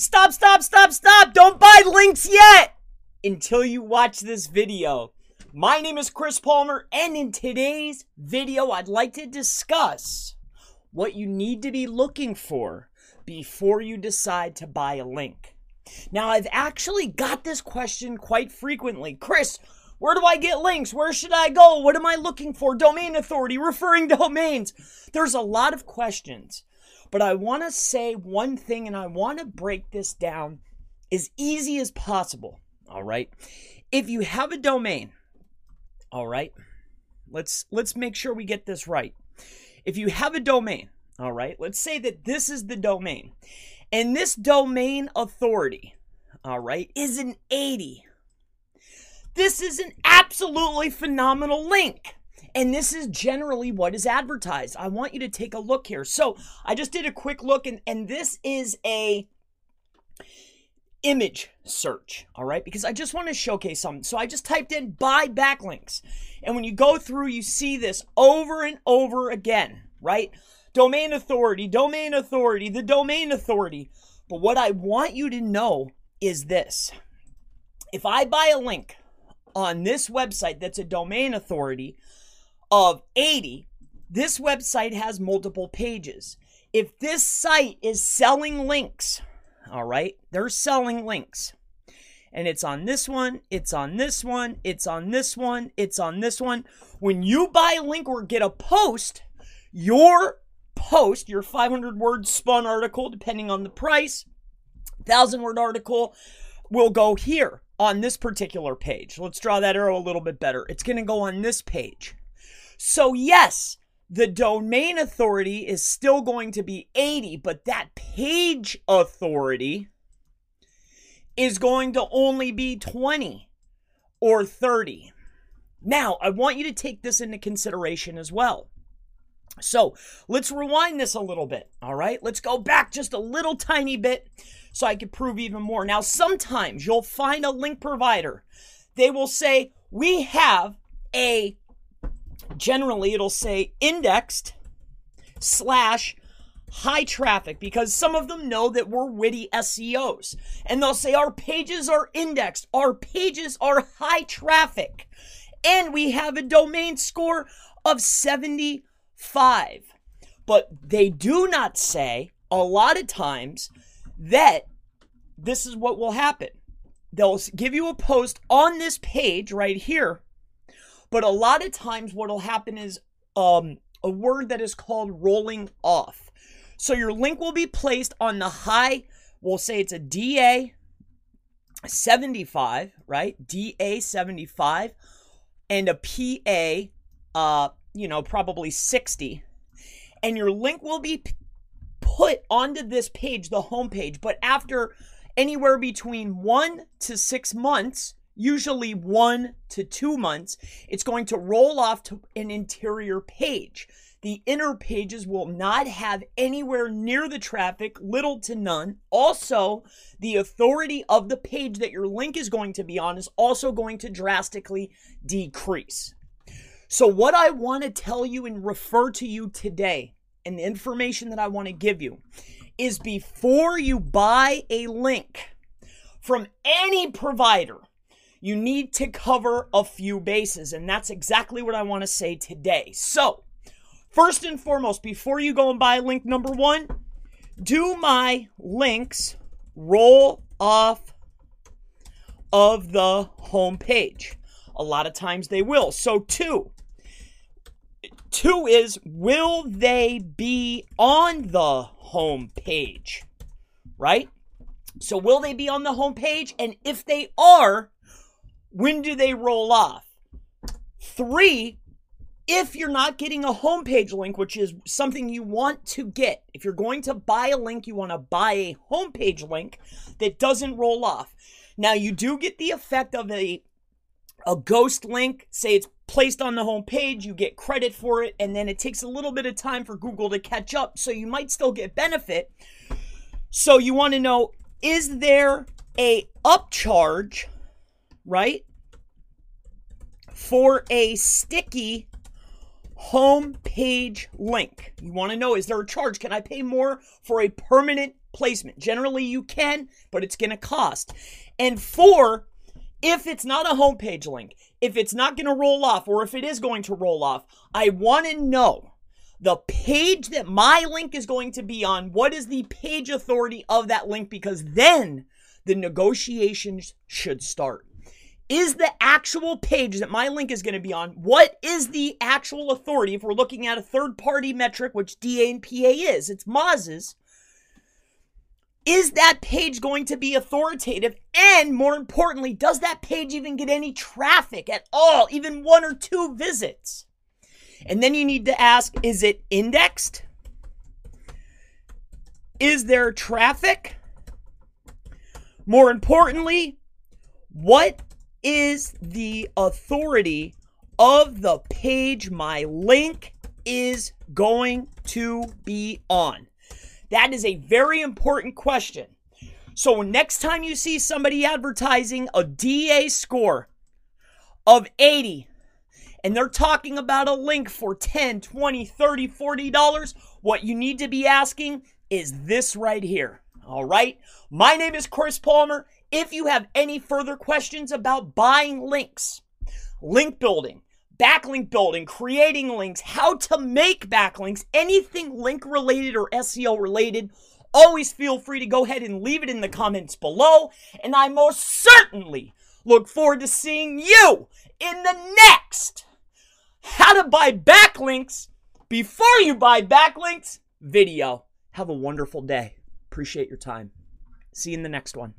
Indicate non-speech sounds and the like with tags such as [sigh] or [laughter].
Stop, stop, stop, stop! Don't buy links yet! Until you watch this video. My name is Chris Palmer, and in today's video, I'd like to discuss what you need to be looking for before you decide to buy a link. Now, I've actually got this question quite frequently. Chris, where do I get links? Where should I go? What am I looking for? Domain authority, referring [laughs] domains. There's a lot of questions, but I want to say one thing and I want to break this down as easy as possible. All right. If you have a domain, all right, let's let's make sure we get this right. If you have a domain, all right, let's say that this is the domain, and this domain authority, all right, is an 80. This is an absolutely phenomenal link. And this is generally what is advertised. I want you to take a look here. So I just did a quick look, and, and this is a image search, all right? Because I just want to showcase something. So I just typed in buy backlinks. And when you go through, you see this over and over again, right? Domain authority, domain authority, the domain authority. But what I want you to know is this. If I buy a link on this website that's a domain authority of 80, this website has multiple pages. If this site is selling links, all right, they're selling links. And it's on this one, it's on this one, it's on this one, it's on this one. When you buy a link or get a post, your post, your 500 word spun article, depending on the price, 1000 word article, will go here on this particular page. Let's draw that arrow a little bit better. It's going to go on this page. So, yes, the domain authority is still going to be 80, but that page authority is going to only be 20 or 30. Now, I want you to take this into consideration as well. So let's rewind this a little bit. All right, let's go back just a little tiny bit so I can prove even more. Now, sometimes you'll find a link provider, they will say, We have a generally it'll say indexed slash high traffic because some of them know that we're witty SEOs. And they'll say our pages are indexed, our pages are high traffic, and we have a domain score of 75. But they do not say a lot of times that this is what will happen. They'll give you a post on this page right here, but a lot of times what'll happen is um, a word that is called rolling off. So your link will be placed on the high, we'll say it's a DA 75, right? DA 75 and a PA uh, you know, probably 60. And your link will be put onto this page, the homepage, but after anywhere between 1 to 6 months, usually one to two months, it's going to roll off to an interior page. The inner pages will not have anywhere near the traffic, little to none. Also, the authority of the page that your link is going to be on is also going to drastically decrease. So, what I want to tell you and refer to you today, and the information that I want to give you, is before you buy a link from any provider, you need to cover a few bases. And that's exactly what I want to say today. So, first and foremost, before you go and buy link number one, do my links roll off of the home page? A lot of times they will. So, two, two is will they be on the home page? Right? So, will they be on the home page? And if they are, when do they roll off? Three, if you're not getting a homepage link, which is something you want to get, if you're going to buy a link, you want to buy a homepage link that doesn't roll off. Now, you do get the effect of a a ghost link, say it's placed on the home page, you get credit for it, and then it takes a little bit of time for Google to catch up, so you might still get benefit. So you want to know is there a upcharge right? For a sticky home page link. You want to know is there a charge? Can I pay more for a permanent placement. Generally, you can, but it's going to cost. And four, if it's not a homepage link, if it's not going to roll off, or if it is going to roll off, I want to know the page that my link is going to be on. What is the page authority of that link? Because then the negotiations should start. Is the actual page that my link is going to be on, what is the actual authority? If we're looking at a third party metric, which DA and PA is, it's Moz's. Is that page going to be authoritative? And more importantly, does that page even get any traffic at all? Even one or two visits? And then you need to ask is it indexed? Is there traffic? More importantly, what is the authority of the page my link is going to be on? That is a very important question. So, next time you see somebody advertising a DA score of 80 and they're talking about a link for 10, 20, 30, 40 dollars, what you need to be asking is this right here. All right? My name is Chris Palmer. If you have any further questions about buying links, link building, backlink building, creating links, how to make backlinks, anything link related or SEO related, always feel free to go ahead and leave it in the comments below. And I most certainly look forward to seeing you in the next how to buy backlinks before you buy backlinks video. Have a wonderful day. Appreciate your time. See you in the next one.